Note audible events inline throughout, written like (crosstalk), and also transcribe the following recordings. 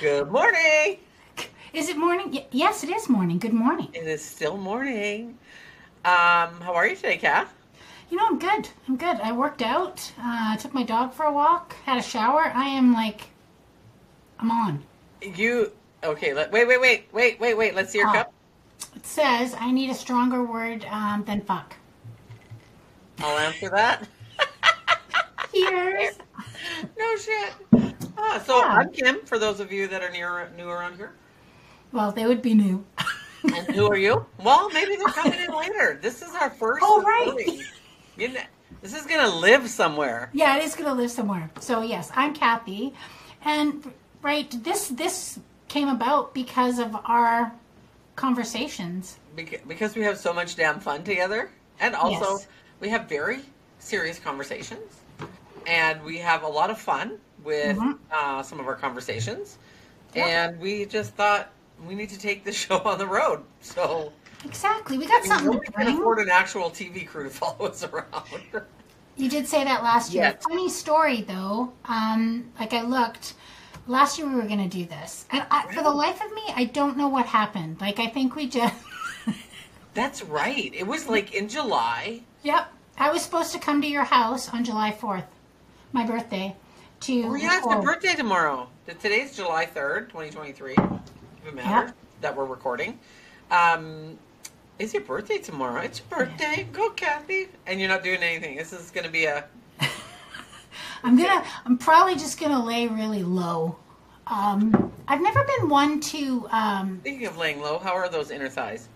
Good morning. Is it morning? Y- yes, it is morning. Good morning. It is still morning. Um, how are you today, Kath? You know, I'm good. I'm good. I worked out, uh, took my dog for a walk, had a shower. I am like, I'm on. You okay? Let, wait, wait, wait, wait, wait, wait. Let's see your Oh. cup. It says I need a stronger word um, than fuck. I'll answer that. Cheers. (laughs) No shit. Ah, so Yeah. I'm Kim. For those of you that are near new around here, well, they would be new. and who are you? Well, maybe they're coming in later. This is our first. Oh, right. You know, this is gonna live somewhere. yeah, it is going to live somewhere. So yes, I'm Kathy, and right, this this came about because of our conversations. Because we have so much damn fun together and also Yes. we have very serious conversations and we have a lot of fun with Mhm. uh, some of our conversations Yep. and we just thought we need to take the (laughs) show on the road so Exactly. We got we something really to can afford an actual tv crew to (laughs) follow us around You did say that last year. Yes. Funny story though. Um, like I looked last year, we were going to do this, and I, for the life of me, I don't know what happened. Like I think we just. (laughs) that's right it was like in july yep. I was supposed to come to your house on July fourth, my birthday, to. oh yeah it's my birthday tomorrow today's july 3rd 2023 if it matters Yeah. that we're recording um It's your birthday tomorrow. It's your birthday. Go, Kathy. And you're not doing anything. This is going to be a. (laughs) I'm gonna. I'm probably just gonna lay really low. Um, I've never been one to. Um, Speaking of laying low, how are those inner thighs?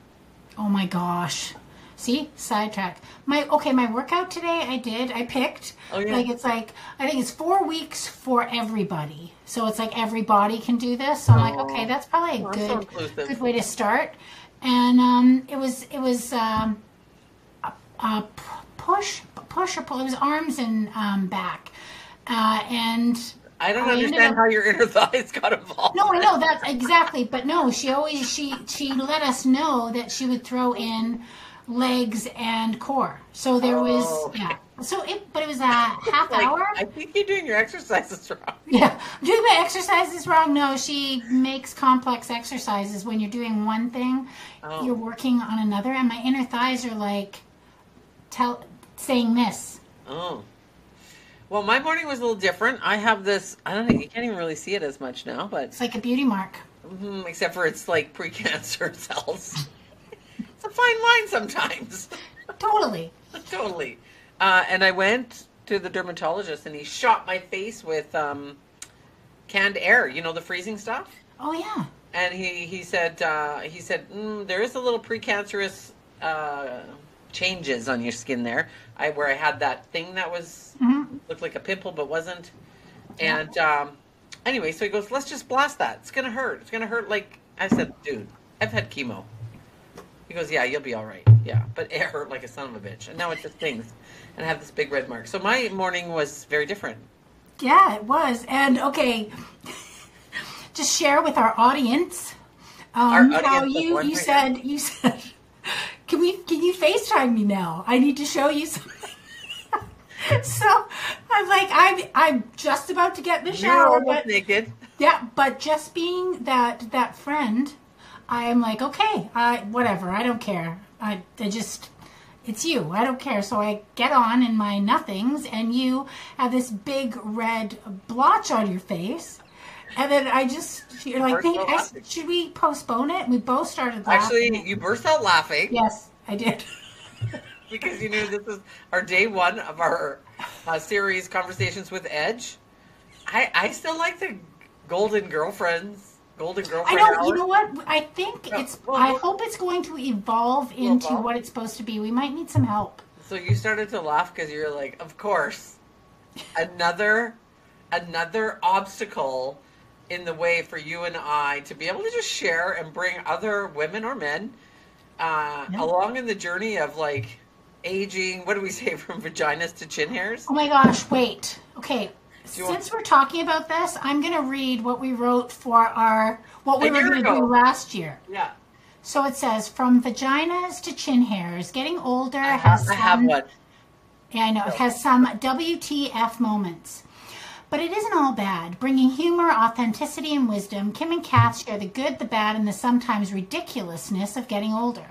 Oh my gosh. See, sidetrack. My okay, my workout today I did. I picked. Oh, yeah. Like it's like I think it's four weeks for everybody. So it's like everybody can do this. So I'm like, Oh. okay, that's probably a Oh, that's so good good way to start. And um, it was it was um, a, a push push or pull. It was arms and um, back. Uh, and I don't I understand up- how your inner thighs got involved. no, I know that's exactly, but no, she always she she let us know that she would throw in legs and core. So there was Oh, okay. yeah. So it but it was a half Like, hour. I think you're doing your exercises (laughs) wrong. (laughs) Yeah, I'm doing my exercises wrong. No, she makes complex exercises when you're doing one thing, Oh. you're working on another, and my inner thighs are like tell saying this. Oh. Well, my morning was a little different. I have this. I don't think you can't even really see it as much now, but It's like a beauty mark. mhm, except for it's like precancer (laughs) cells. It's a fine line sometimes. (laughs) Totally. (laughs) totally. Uh, and I went to the dermatologist, and he shot my face with um, canned air. You know the freezing stuff. Oh yeah. And he he said uh, he said mm, there is a little precancerous uh, changes on your skin there. I where I had that thing that was hmm looked like a pimple but wasn't. And um, anyway, so he goes, let's just blast that. It's gonna hurt. It's gonna hurt. Like I said, dude, I've had chemo. He goes, yeah, you'll be all right. Yeah, but it hurt like a son of a bitch, and now it just stings, and I have this big red mark. So my morning was very different. Yeah, it was. And okay, (laughs) just share with our audience um, Our how of you you said you said (laughs) can we can you FaceTime me now? I need to show you (laughs) something. so I'm like I'm I'm just about to get in the You're shower, but naked. yeah, but just being that that friend, I am like okay, I whatever, I don't care. I I just it's you. I don't care. So I get on in my nothings, and you have this big red blotch on your face. And then I just, you're like, "Hey, I- should we postpone it? We both started laughing. Actually, you burst out laughing yes, I did. (laughs) because you knew this is our day one of our uh, series conversations with Edge. I I still like the Golden Girlfriends, Golden Girlfriend. I know. hour. You know what? I think Yeah, it's. well, I well- hope it's going to evolve into evolve. what it's supposed to be. We might need some help. So you started to laugh because you're like, of course, another another obstacle in the way for you and I to be able to just share and bring other women or men uh, Yeah. along in the journey of like aging. What do we say (laughs) from vaginas to chin hairs? Oh my gosh! Wait. Okay. Since we're talking about this, I'm going to read what we wrote for our what we were going to do last year. Yeah, So it says from vaginas to chin hairs, getting older I has have, I have one. Yeah, I know. It has some WTF moments. But it isn't all bad. Bringing humor, authenticity, and wisdom, Kim and Kath share the good, the bad, and the sometimes ridiculousness of getting older.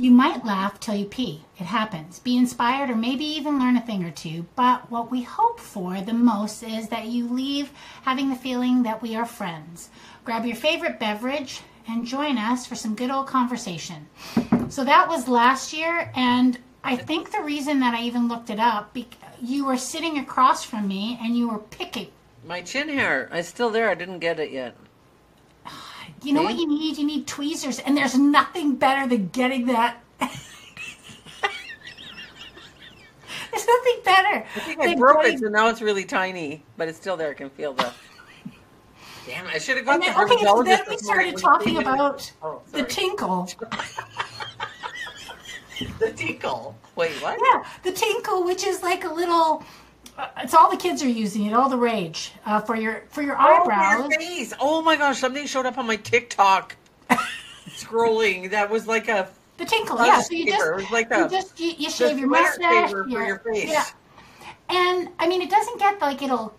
You might laugh till you pee. It happens. Be inspired or maybe even learn a thing or two. But what we hope for the most is that you leave having the feeling that we are friends. Grab your favorite beverage and join us for some good old conversation. So that was last year, and I think the reason that I even looked it up, you were sitting across from me and you were picking. My chin hair, it's still there. I didn't get it yet. You know what you need? You need tweezers, and there's nothing better than getting that. (laughs) there's nothing better. I think I broke it, so now it's really tiny, but it's still there. I can feel the. (laughs) Damn it! I should have gone then, the okay, so then we started talking about Oh, the tinkle. (laughs) the tinkle. Wait, what? Yeah, the tinkle, which is like a little. It's all the kids are using it, all the rage uh, for your for your Oh, eyebrows. your face. Oh my gosh! Something showed up on my TikTok. (laughs) Scrolling. That was like a. The tinkle, yeah. So you just. It was like you just you, you shave your mustache, for your- face. Yeah. And I mean, it doesn't get like it'll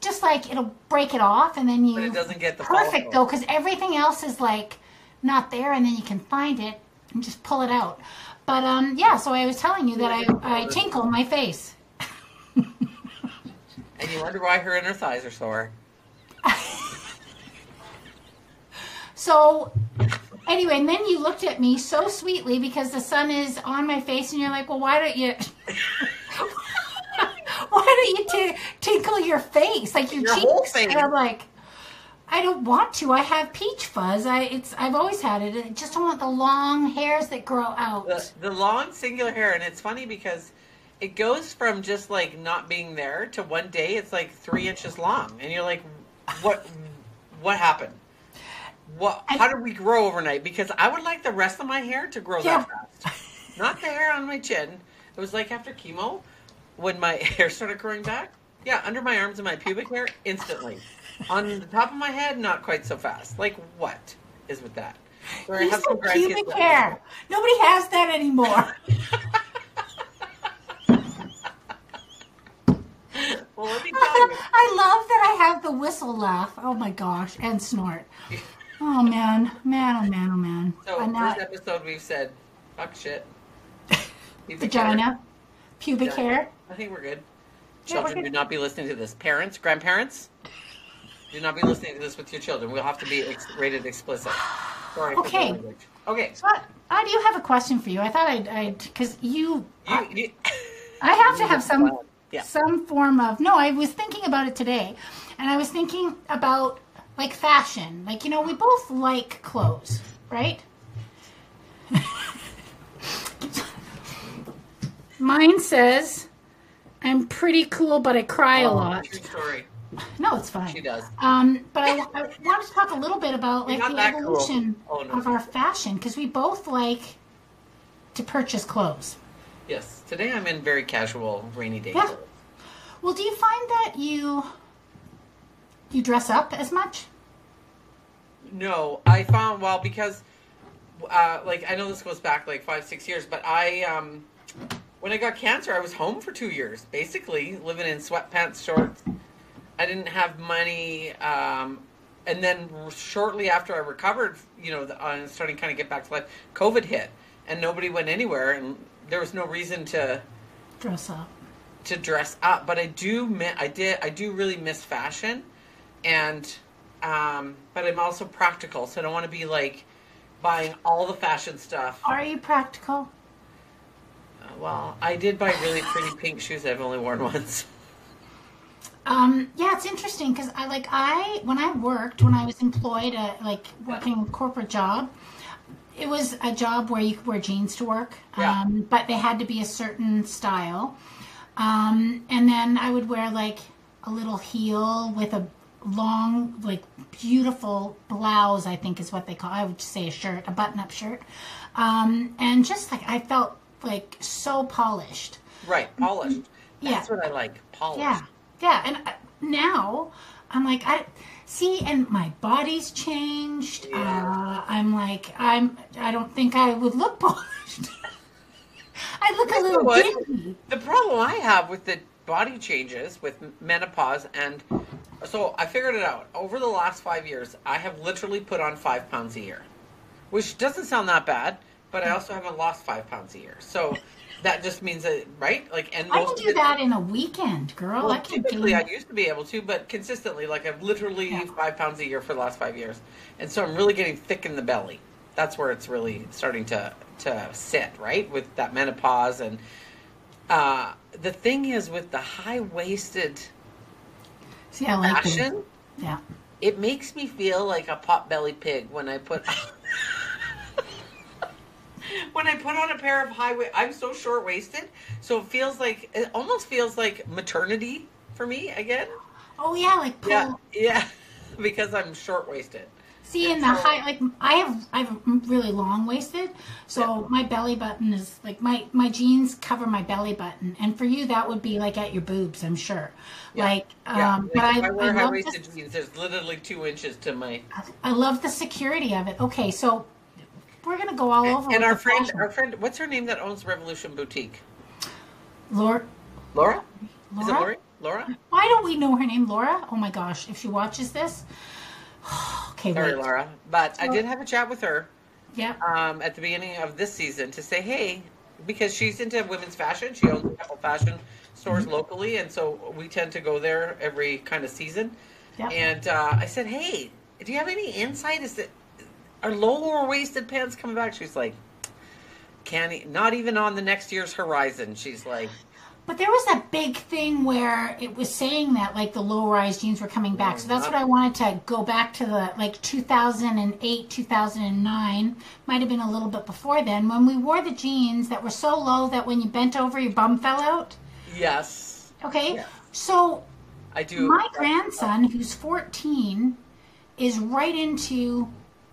just like it'll break it off, and then you. But it doesn't get the perfect though, because everything else is like not there, and then you can find it and just pull it out. But um, yeah. So I was telling you that I I tinkle my face. (laughs) And you wonder why her inner thighs are sore. So anyway, and then you looked at me so sweetly because the sun is on my face, and you're like, "Well, why don't you?" (laughs) Why don't you t- tinkle your face, like your, Your cheeks? whole face. And I'm like, I don't want to. I have peach fuzz. I it's I've always had it. I just don't want the long hairs that grow out. The, the long singular hair, and it's funny because it goes from just like not being there to one day it's like three inches long, and you're like, what? What happened? What? How did we grow overnight? Because I would like the rest of my hair to grow Yeah. that fast, not the hair on my chin. It was like after chemo when my (laughs) hair started growing back. Yeah, under my arms and my pubic hair instantly. On the top of my head, not quite so fast. Like what is with that? Or You have said pubic hair. Nobody has that anymore. (laughs) Well, let me tell you. I love that I have the whistle laugh. Oh my gosh, and snort. Oh man, man, oh man, oh man. So I'm first not episode we've said fuck shit. (laughs) Pubic vagina, hair. pubic Vagina. hair. I think we're good. Children good. do not be listening to this. Parents, grandparents, do not be listening to this with your children. We'll have to be ex- rated explicit. Sorry Okay. Okay. So I, do have a question for you. I thought I'd, I'd because you, You, you, I have to (laughs) have some Yeah. some form of no. I was thinking about it today, and I was thinking about like fashion. Like you know, we both like clothes, right? (laughs) Mine says, "I'm pretty cool, but I cry a Oh, lot." True story. No, it's fine. She does. Um, but I, I want to talk a little bit about like the that cool. evolution Oh, no. of our fashion because we both like to purchase clothes. Yes. Today I'm in very casual rainy day. Yeah. clothes. Well, do you find that you you dress up as much? No, I found well because, uh, like I know this goes back like five six years, but I um, when I got cancer, I was home for two years, basically living in sweatpants, shorts. I didn't have money, um, and then shortly after I recovered, you know, the, was starting kind of get back to life. COVID hit, and nobody went anywhere, and there was no reason to Dress up. to dress up, but I do mi- I did I do really miss fashion, and um, but I'm also practical, so I don't want to be like buying all the fashion stuff. Are you practical? Uh, well, I did buy really pretty pink shoes. I've only worn (laughs) once. Um, yeah, it's interesting because I like I when I worked when I was employed at like working a corporate job, it was a job where you could wear jeans to work, Yeah. um, but they had to be a certain style. Um, and then I would wear like a little heel with a long, like beautiful blouse. I think is what they call. I would say a shirt, a button-up shirt, um, and just like I felt like so polished. Right, polished. Yeah. That's Yeah. what I like. Polished. Yeah, yeah. And uh, now I'm like, I see, and my body's changed. Uh, I'm like, I'm. I don't think I would look (laughs) polished. I look a little dingy. The problem I have with the body changes with menopause, and so I figured it out. Over the last five years, I have literally put on five pounds a year, which doesn't sound that bad, but I also haven't lost five pounds a year. So that just means that, right? Like, and I can do that in a weekend, girl. well, I can typically, do I used to be able to, but consistently, like I've literally Yeah. five pounds a year for the last five years, and so I'm really getting thick in the belly. That's where it's really starting to to sit, right, with that menopause. And uh, the thing is, with the high waisted See, I like fashion, Yeah. it makes me feel like a pot belly pig when I put. (laughs) When I put on a pair of high waist, I'm so short waisted, so it feels like it almost feels like maternity for me again. Oh yeah, like pull. Yeah, yeah, (laughs) because I'm short waisted. See, in the high, like I have, I have really long waisted, so my belly button is like my my jeans cover my belly button, and for you that would be like at your boobs, I'm sure. Like, Yeah, um, like but I, I I wear high waisted the, jeans. There's literally two inches to my. I love the security of it. Okay, so we're gonna go all over. And our friend, fashion. our friend, what's her name that owns Revolution Boutique? Laura, Laura? Is it Laura? Lori? Laura? Why don't we know her name, Laura? Oh my gosh, if she watches this. (sighs) okay, Sorry, wait. Laura. But I did have a chat with her Yeah. um, at the beginning of this season to say, hey, because she's into women's fashion. She owns a couple fashion stores Mm-hmm. locally, and so we tend to go there every kind of season. Yep. And uh, I said, hey, do you have any insight? Is it are lower waisted pants coming back? She's like, can't e- not even on the next year's horizon. She's like, But there was that big thing where it was saying that like the low rise jeans were coming back. So that's mm, what I wanted to go back to the like 2008, 2009, might have been a little bit before then, when we wore the jeans that were so low that when you bent over your bum fell out. yes, Okay? Yeah. So I do. my grandson, who's 14, is right into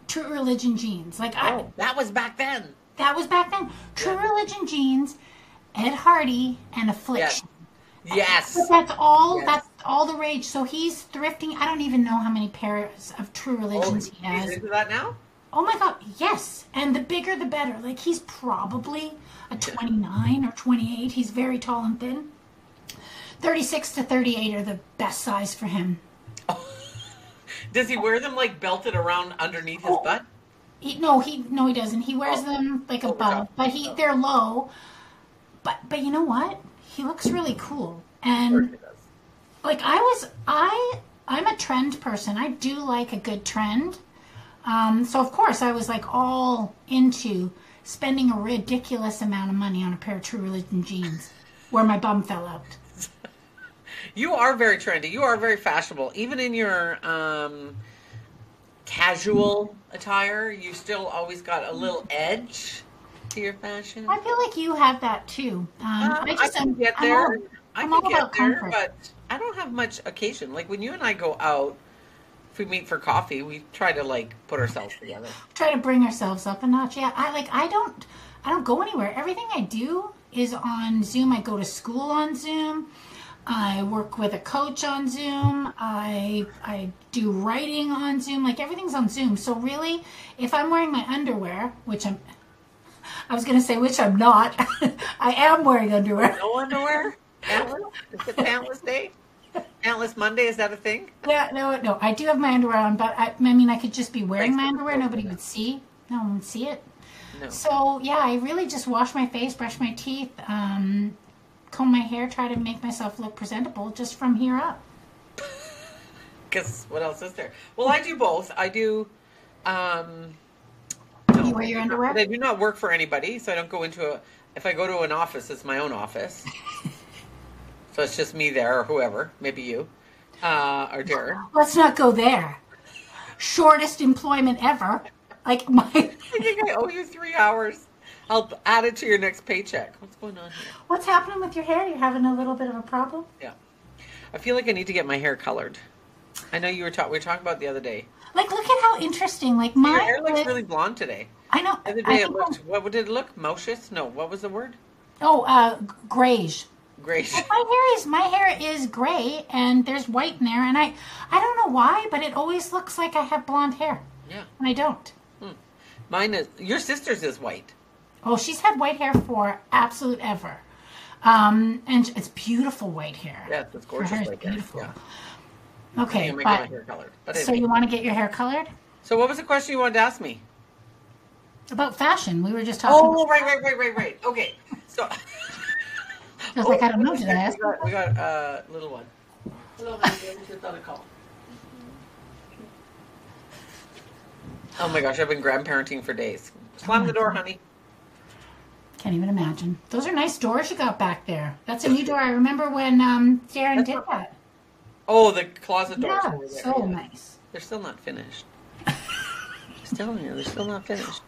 True Religion jeans. Like I, Oh, that was back then. that was back then. True Religion jeans, Ed Hardy, and Affliction. Yes. But that's all. Yes. That's all the rage. So he's thrifting. I don't even know how many pairs of True Oh, Religions he he's has. into that now? Oh my god, yes. And the bigger the better. Like he's probably a 29 or 28. He's very tall and thin. 36 to 38 are the best size for him. Does he wear them like belted around underneath his Oh. butt? He, no, he no, he doesn't. He wears Oh. them like above, top. but he they're low. But but you know what? He looks really cool. And like I was I I'm a trend person. I do like a good trend. Um, so of course I was like all into spending a ridiculous amount of money on a pair of True Religion jeans where my bum fell out. (laughs) You are very trendy. You are very fashionable. Even in your um, casual attire, you still always got a little edge to your fashion. I feel like you have that too. Um, Uh, I just I can am- get I'm there. all- I I'm can all get there, comfort. but I don't have much occasion. Like when you and I go out, if we meet for coffee, we try to like put ourselves together. try to bring ourselves up a notch. Yeah, I like I don't I don't go anywhere. Everything I do is on Zoom. I go to school on Zoom. I work with a coach on Zoom. I I do writing on Zoom. Like everything's on Zoom. So really, if I'm wearing my underwear, which I'm I was going to say which I'm not. (laughs) I am wearing underwear. No underwear? Pantless? Is it pantless day? Pantless Monday? Is that a thing? Yeah, no, no. I do have my underwear on, but I, I mean, I could just be wearing my underwear. Nobody would see. No one would see it. No. So yeah, I really just wash my face, brush my teeth, um, comb my hair, try to make myself look presentable just from here up. Because what else is there? Well, I do both. I do. Um, You wear your underwear? I do not work for anybody, so I don't go into a. If I go to an office, it's my own office. (laughs) so it's just me there, or whoever, maybe you, uh, or Darren. Let's not go there. Shortest employment ever. Like my, (laughs) I think I owe you three hours. I'll add it to your next paycheck. What's going on here? what's happening with your hair? You're having a little bit of a problem. Yeah, I feel like I need to get my hair colored. I know you were talking. We were talking about the other day. Like, look at how interesting. Like my, Your hair looks really blonde today. I know. The other day it looked. What did it look? Mocious? No. What was the word? Oh, uh, grayish. Grayish. My hair is my hair is gray, and there's white in there, and I, I don't know why, but it always looks like I have blonde hair, Yeah. and I don't. Mine is. Your sister's is white. Oh, she's had white hair for absolute ever. Um, and it's beautiful white hair. Yes, it's Her gorgeous. hair is like that. beautiful. Yeah. Okay, I'm gonna get my but hair colored. But so you want to get your hair colored? so what was the question you wanted to ask me? About fashion, we were just talking. Oh, right, right, right, right, right. Okay, so. (laughs) I was like, I don't know. Did I ask? We got, we got a uh, little one. Hello, honey. Just on a call. Oh my gosh, I've been grandparenting for days. Slam the door, honey. Can't even imagine. Those are nice doors you got back there. That's a new door. I remember when um, Darren That's did what- that. Oh, the closet doors Yeah, there. so yeah. nice. They're still not finished. (laughs) Just telling you, they're still not finished.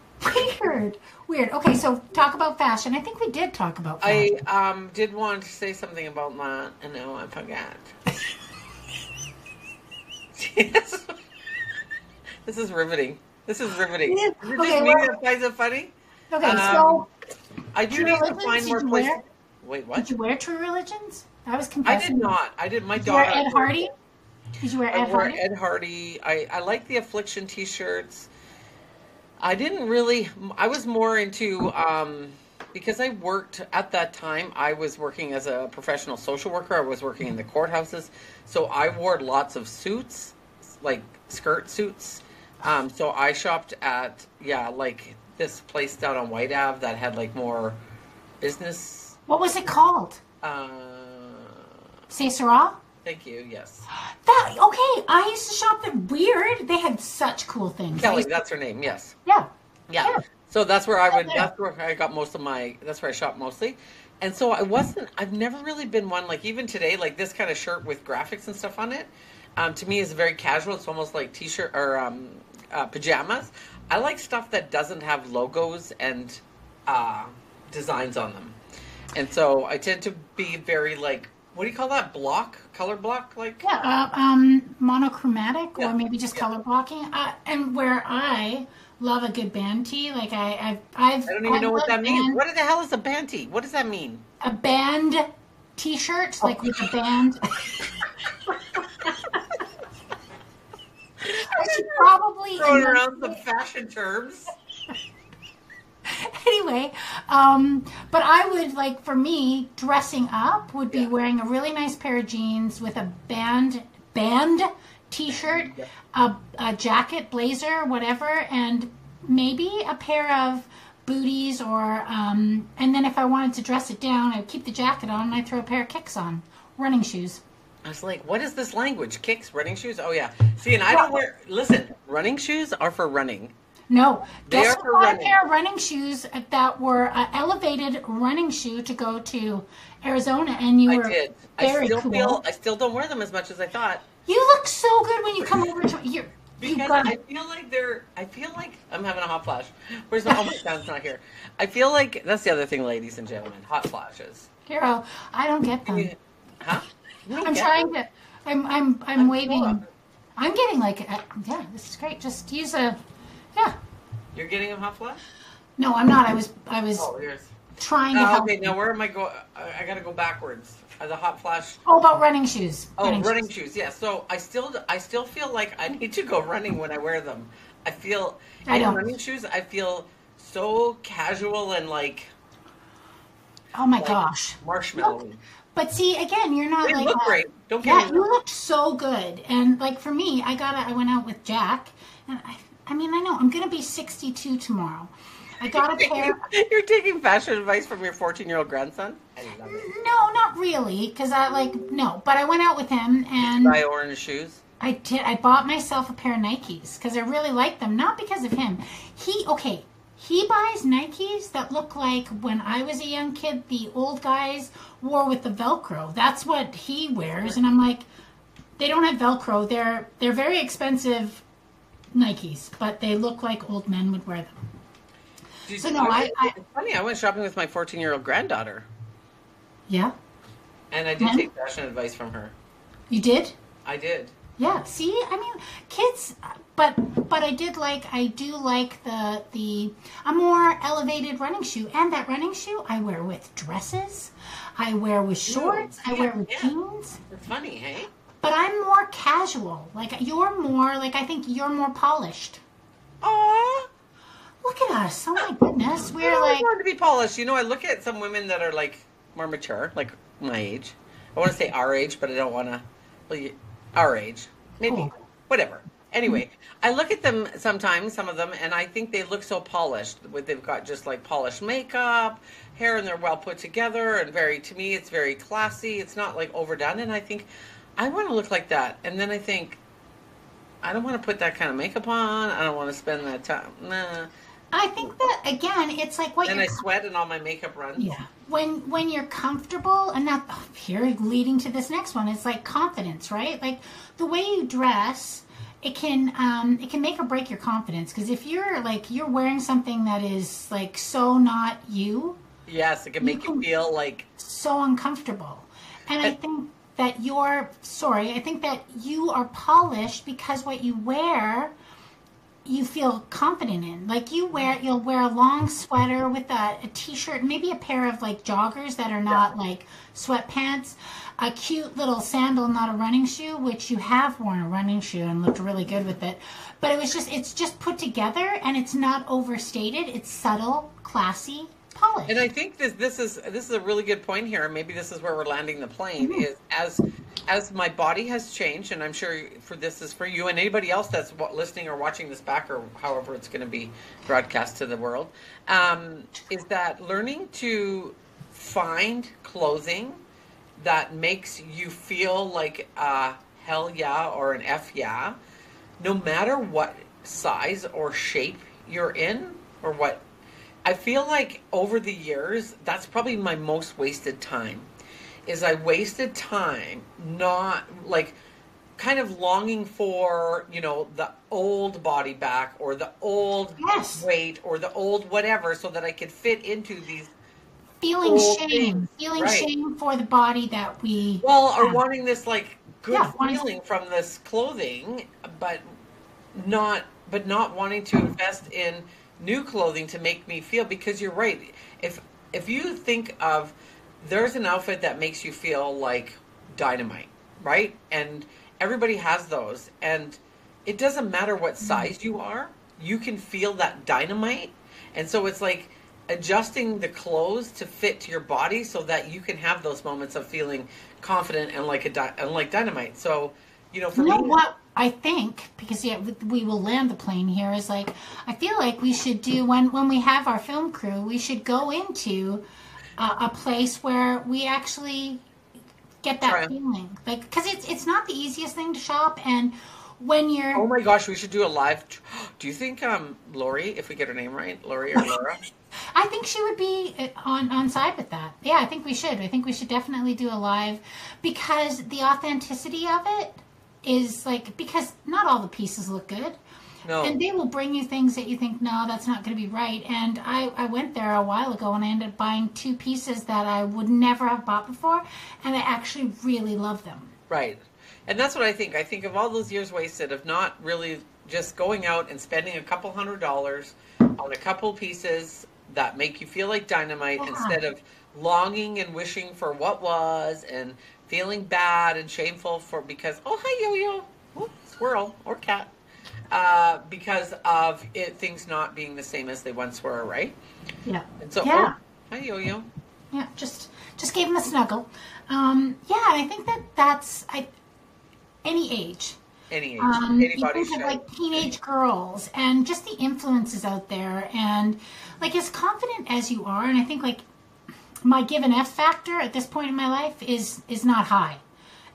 Weird, weird. Okay, so talk about fashion. I think we did talk about fashion. I um did want to say something about that, and now I forgot. Yes. (laughs) (laughs) this is riveting. This is riveting. Yeah, Is it okay, just me well- that finds it funny? okay, um, so I do need to find more places. wear? Wait, what? did you wear True Religions? I was confused. I did not. I did. My Did you wear daughter. Ed Hardy? Did you wear Ed I wore Hardy? Ed Hardy. I, I like the Affliction T-shirts. I didn't really. I was more into um, because I worked at that time. I was working as a professional social worker. I was working in the courthouses, so I wore lots of suits, like skirt suits. Um, so I shopped at yeah, like this place down on Whyte Ave that had like more business. What was it called? Uh, C'est thank you. Yes, (gasps) That okay. I used to shop there. Weird. They had such cool things. Kelly. to- That's her name. Yes. yeah. Yeah. Yeah. So that's where I would. That's where I got most of my. That's where I shop mostly. And so I wasn't. I've never really been one like even today, like this kind of shirt with graphics and stuff on it. Um, to me, is very casual. It's almost like t-shirt or um, uh, pajamas. I like stuff that doesn't have logos and uh, designs on them. And so I tend to be very like what do you call that block color block like Yeah, uh, um, monochromatic Yeah. or maybe just color blocking. Uh, and where I love a good band tee, like I, I've, I've, I don't even know what that means. band- What the hell is a banty? What does that mean? A band T-shirt, like with a band. (laughs) I should probably (laughs) Throwing around some fashion terms. (laughs) anyway, um, but I would like for me dressing up would be Yeah. wearing a really nice pair of jeans with a band band t-shirt, a, a jacket, blazer, whatever, and maybe a pair of booties or um, and then if I wanted to dress it down, I'd keep the jacket on and I'd throw a pair of kicks on, running shoes. I was like, what is this language? Kicks, running shoes? Oh, yeah. See, and I don't wear, listen, running shoes are for running. No, They guess for running. pair of running shoes that were an elevated running shoe to go to Arizona, and you I were did. I very still cool. feel, I still don't wear them as much as I thought. You look so good when you come over to you. Because I feel like they're, I feel like I'm having a hot flash. Where's my, oh my Sam's not here. I feel like, that's the other thing, ladies and gentlemen, hot flashes. Hero. I don't get them. Huh? You I'm trying them? to. I'm I'm I'm I'm waving. cool. I'm getting like uh, yeah, this is great. Just use a yeah. You're getting a hot flash? No, I'm not. I was I was Oh, here's. trying to Oh, help. okay, now where am I going? I gotta go backwards. Uh, the hot flash. Oh, about running shoes. Oh, running, shoes. shoes. Yeah. So I still, I still feel like I need to go running when I wear them. I feel I in know. running shoes. I feel so casual and like Oh my like gosh. marshmallowy. But see, again, you're not They like look great. Don't Yeah, you looked so good. And like for me, I got I went out with Jack, and I, I mean, I know I'm gonna be 62 tomorrow. I got a (laughs) pair. You're taking fashion advice from your 14 year old grandson. I love it. No, not really, because I like no. But I went out with him, and Buy orange shoes. I did. I bought myself a pair of Nikes because I really like them. Not because of him. He okay. He buys Nikes that look like when I was a young kid, the old guys wore with the Velcro. That's what he wears, and I'm like, they don't have Velcro. They're they're very expensive Nikes, but they look like old men would wear them. Did So no, I- I- it's funny. I went shopping with my 14 year old granddaughter, Yeah, and I did Mhm. take fashion advice from her. you did. I did. Yeah, see, I mean, kids, but but I did like I do like the the a more elevated running shoe, and that running shoe I wear with dresses, I wear with shorts, I wear with yeah. jeans. It's funny, hey? But I'm more casual. Like you're more like I think you're more polished. Aww. Look at us! Oh my (laughs) goodness, we're always like wanted to be polished. You know, I look at some women that are like more mature, like my age. I want to say our age, but I don't want to. Well, you, our age, maybe, Cool. whatever. Anyway, I look at them sometimes, some of them, and I think they look so polished. With they've got just like polished makeup, hair, and they're well put together, and very to me, it's very classy. It's not like overdone, and I think I want to look like that. And then I think I don't want to put that kind of makeup on. I don't want to spend that time. Nah. I think that again, it's like what you're I sweat and all my makeup runs. Yeah. When when you're comfortable and that oh, here leading to this next one, it's like confidence, right? Like the way you dress, it can um it can make or break your confidence because if you're like you're wearing something that is like so not you, Yes, it can make you can- feel like so uncomfortable. And I think that you're sorry, I think that you are polished because what you wear you feel confident in. Like you wear you'll wear a long sweater with a, a t-shirt, maybe a pair of like joggers that are not like sweatpants, a cute little sandal, not a running shoe, which you have worn a running shoe and looked really good with it. But it was just it's just put together and it's not overstated. It's subtle, classy, polished. And I think this this is this is a really good point here. and Maybe this is where we're landing the plane. Is as as my body has changed, and I'm sure for this is for you and anybody else that's listening or watching this back or however it's going to be broadcast to the world. Um, is that learning to find clothing that makes you feel like a hell yeah or an f yeah, no matter what size or shape you're in or what I feel like over the years, that's probably my most wasted time. Is I wasted time not like kind of longing for, you know, the old body back or the old Yes. weight or the old whatever so that I could fit into these feeling Old shame, things, feeling right. shame for the body that we well or have. wanting this like good Yeah, wanting- feeling from this clothing but not but not wanting to invest in new clothing to make me feel because you're right. If if you think of there's an outfit that makes you feel like dynamite right? And everybody has those. And it doesn't matter what mm-hmm. size you are you can feel that dynamite. And so it's like adjusting the clothes to fit to your body so that you can have those moments of feeling confident and like a di- and like dynamite. So you know for You know me what I think because yeah, we- will land the plane here is like I feel like we should do when when we have our film crew we should go into a, a place where we actually get that feeling like because it's it's not the easiest thing to shop and when you're Oh my gosh, we should do a live. tr- (gasps) Do you think um Lori, if we get her name right, Lori or Laura? (laughs) I think she would be uh, on on side with that. Yeah, I think we should. I think we should definitely do a live because the authenticity of it is like because not all the pieces look good. No. And they will bring you things that you think, no, that's not going to be right. And I, I went there a while ago and I ended up buying two pieces that I would never have bought before. And I actually really love them. Right. And that's what I think. I think of all those years wasted of not really just going out and spending a couple hundred dollars on a couple pieces that make you feel like dynamite Yeah. instead of longing and wishing for what was and feeling bad and shameful for because oh hi yo yo squirrel or cat uh, because of it things not being the same as they once were right Yeah. and so Yeah. oh, hi yo yo Yeah, just just gave him a snuggle. Um, yeah, I think that that's I, any age. any age Um, any you think of like teenage girls and just the influences out there, and like as confident as you are, and I think like my give an F factor at this point in my life is is not high,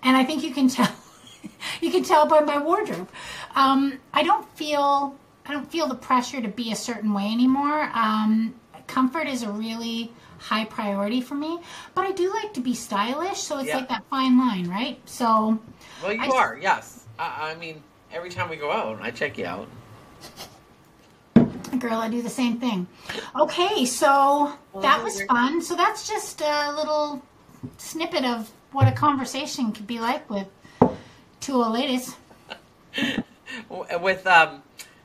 and I think you can tell (laughs) you can tell by my wardrobe. Um, I don't feel I don't feel the pressure to be a certain way anymore. Um, comfort is a really high priority for me, but I do like to be stylish, so it's Yeah. like that fine line, right? So. Well, you I- are, yes. I, I mean, every time we go out, I check you out. Girl, I do the same thing. Okay, so that was fun. So that's just a little snippet of what a conversation could be like with two old ladies. (laughs) With um,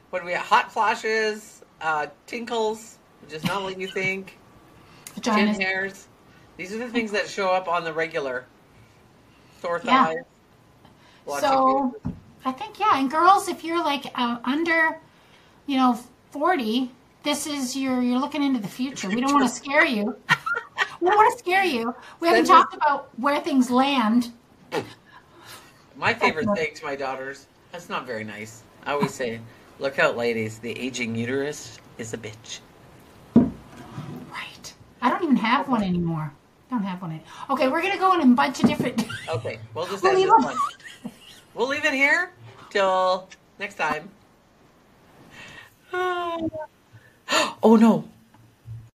what do we have? Hot flashes, uh, tinkles, which is not what you think. Chin Vaginas. hairs. These are the things that show up on the regular. Sore Yeah. thighs. watching So. I think yeah, and girls, if you're like uh, under, you know, forty, this is your you're looking into the future. We don't want to scare you. we don't want to scare you. We haven't talked about where things land. My favorite thing to my daughters, that's not very nice. I always say, look out, ladies, the aging uterus is a bitch. Right. I don't even have one anymore. Don't have one. Any- okay, we're gonna go in a bunch of different. Okay, we'll just (laughs) We'll leave this one. We'll leave it here till next time. (gasps) Oh no,